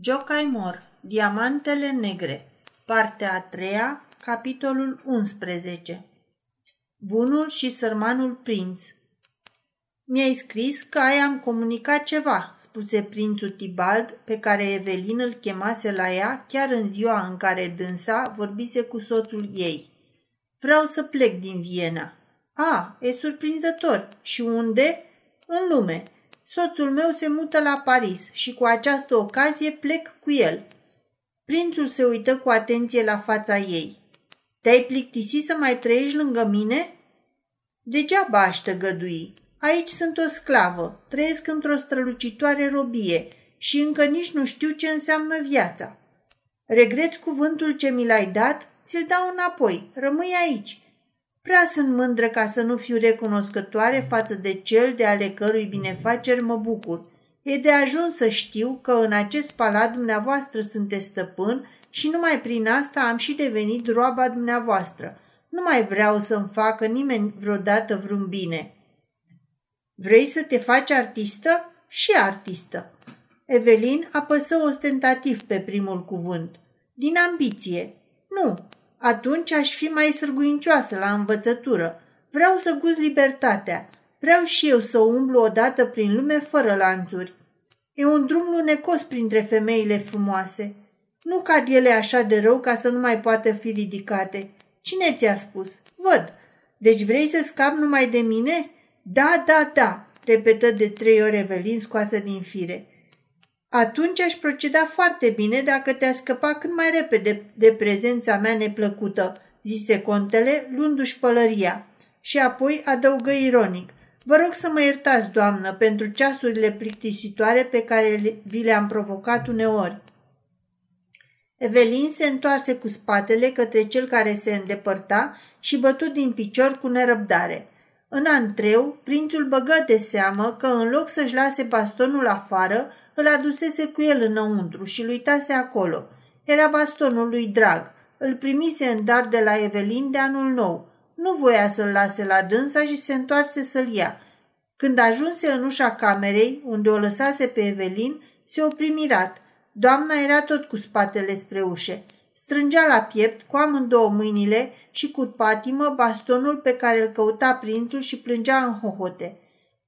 Jocaimor, Diamantele Negre, partea a treia, capitolul 11 Bunul și sărmanul prinț Mi-ai scris că ai am comunicat ceva, spuse prințul Tibald, pe care Evelin îl chemase la ea chiar în ziua în care dânsa vorbise cu soțul ei. Vreau să plec din Viena. A, e surprinzător. Și unde? În lume. Soțul meu se mută la Paris și cu această ocazie plec cu el. Prințul se uită cu atenție la fața ei. Te-ai plictisit să mai trăiești lângă mine? Degeaba aș gădui. Aici sunt o sclavă, trăiesc într-o strălucitoare robie și încă nici nu știu ce înseamnă viața. Regreți cuvântul ce mi l-ai dat? Ți-l dau înapoi. Rămâi aici. Prea sunt mândră ca să nu fiu recunoscătoare față de cel de ale cărui binefaceri mă bucur. E de ajuns să știu că în acest palat dumneavoastră sunteți stăpân și numai prin asta am și devenit roaba dumneavoastră. Nu mai vreau să-mi facă nimeni vreodată vreun bine. Vrei să te faci artistă? Și artistă. Evelin apăsă ostentativ pe primul cuvânt. Din ambiție. Nu, atunci aș fi mai sârguincioasă la învățătură. Vreau să guz libertatea. Vreau și eu să umblu odată prin lume fără lanțuri. E un drum lunecos printre femeile frumoase. Nu cad ele așa de rău ca să nu mai poată fi ridicate. Cine ți-a spus? Văd. Deci vrei să scap numai de mine? Da, da, da, repetă de trei ori Evelin scoasă din fire. Atunci aș proceda foarte bine dacă te-a scăpat cât mai repede de prezența mea neplăcută, zise contele, luându-și pălăria. Și apoi adăugă ironic. Vă rog să mă iertați, doamnă, pentru ceasurile plictisitoare pe care vi le-am provocat uneori. Evelin se întoarse cu spatele către cel care se îndepărta și bătut din picior cu nerăbdare. În antreu, prințul băgă de seamă că în loc să-și lase bastonul afară, îl adusese cu el înăuntru și îl uitase acolo. Era bastonul lui Drag. Îl primise în dar de la Evelin de anul nou. Nu voia să-l lase la dânsa și se întoarse să-l ia. Când ajunse în ușa camerei, unde o lăsase pe Evelin, se opri mirat. Doamna era tot cu spatele spre ușe. Strângea la piept cu amândouă mâinile și cu patimă bastonul pe care îl căuta prințul și plângea în hohote.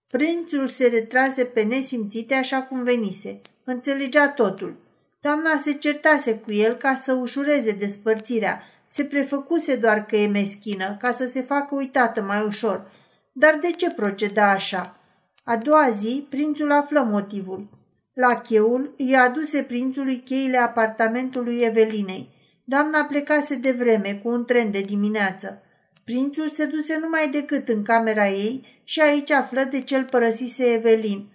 Prințul se retrase pe nesimțite așa cum venise. Înțelegea totul. Doamna se certase cu el ca să ușureze despărțirea. Se prefăcuse doar că e meschină, ca să se facă uitată mai ușor. Dar de ce proceda așa? A doua zi, prințul află motivul. La cheul îi aduse prințului cheile apartamentului Evelinei. Doamna plecase de vreme cu un tren de dimineață. Prințul se duse numai decât în camera ei și aici află de cel părăsise Evelin.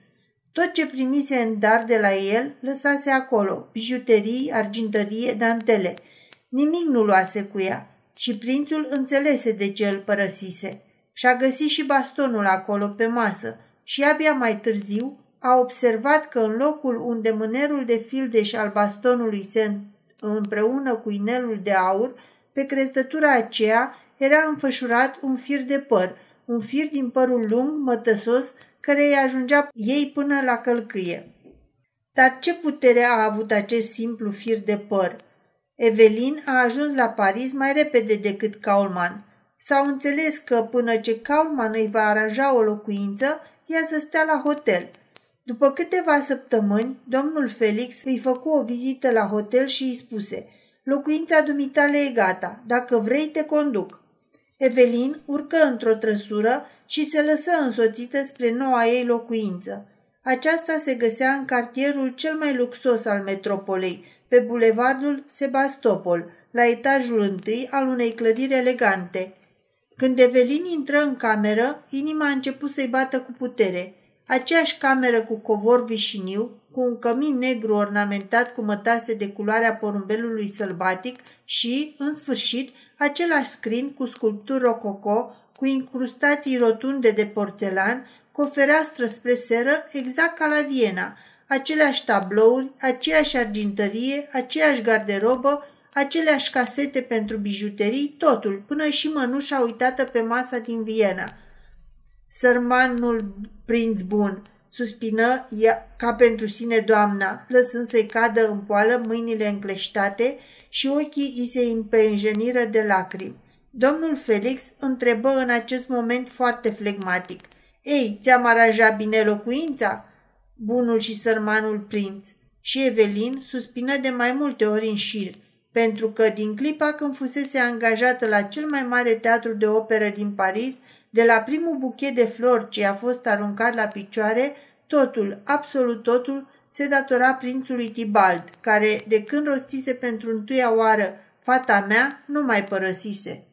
Tot ce primise în dar de la el, lăsase acolo, bijuterii, argintărie, dantele. Nimic nu luase cu ea și prințul înțelese de ce îl părăsise. Și-a găsit și bastonul acolo pe masă și abia mai târziu a observat că în locul unde mânerul de fildeș al bastonului se împreună cu inelul de aur, pe crestătura aceea era înfășurat un fir de păr, un fir din părul lung, mătăsos, care îi ajungea ei până la călcâie. Dar ce putere a avut acest simplu fir de păr? Evelin a ajuns la Paris mai repede decât Kaulman. S-au înțeles că până ce Kaulman îi va aranja o locuință, ea să stea la hotel. După câteva săptămâni, domnul Felix îi făcu o vizită la hotel și îi spuse Locuința dumitale e gata, dacă vrei te conduc. Evelin urcă într-o trăsură și se lăsă însoțită spre noua ei locuință. Aceasta se găsea în cartierul cel mai luxos al metropolei, pe bulevardul Sebastopol, la etajul întâi al unei clădiri elegante. Când Evelin intră în cameră, inima a început să-i bată cu putere. Aceeași cameră cu covor vișiniu, cu un cămin negru ornamentat cu mătase de culoarea porumbelului sălbatic și, în sfârșit, același scrin cu sculpturi rococo, cu incrustații rotunde de porțelan, cu o fereastră spre seră, exact ca la Viena, aceleași tablouri, aceeași argintărie, aceeași garderobă, aceleași casete pentru bijuterii, totul, până și mănușa uitată pe masa din Viena. Sărmanul prinț bun, suspină ea, ca pentru sine doamna, lăsând să-i cadă în poală mâinile încleștate și ochii îi se împenjeniră de lacrimi. Domnul Felix întrebă în acest moment foarte flegmatic. Ei, ți-am aranjat bine locuința?" Bunul și sărmanul prinț. Și Evelin suspină de mai multe ori în șir, pentru că din clipa când fusese angajată la cel mai mare teatru de operă din Paris, de la primul buchet de flori ce a fost aruncat la picioare, totul, absolut totul, se datora prințului Tibald, care, de când rostise pentru întâia oară fata mea, nu mai părăsise.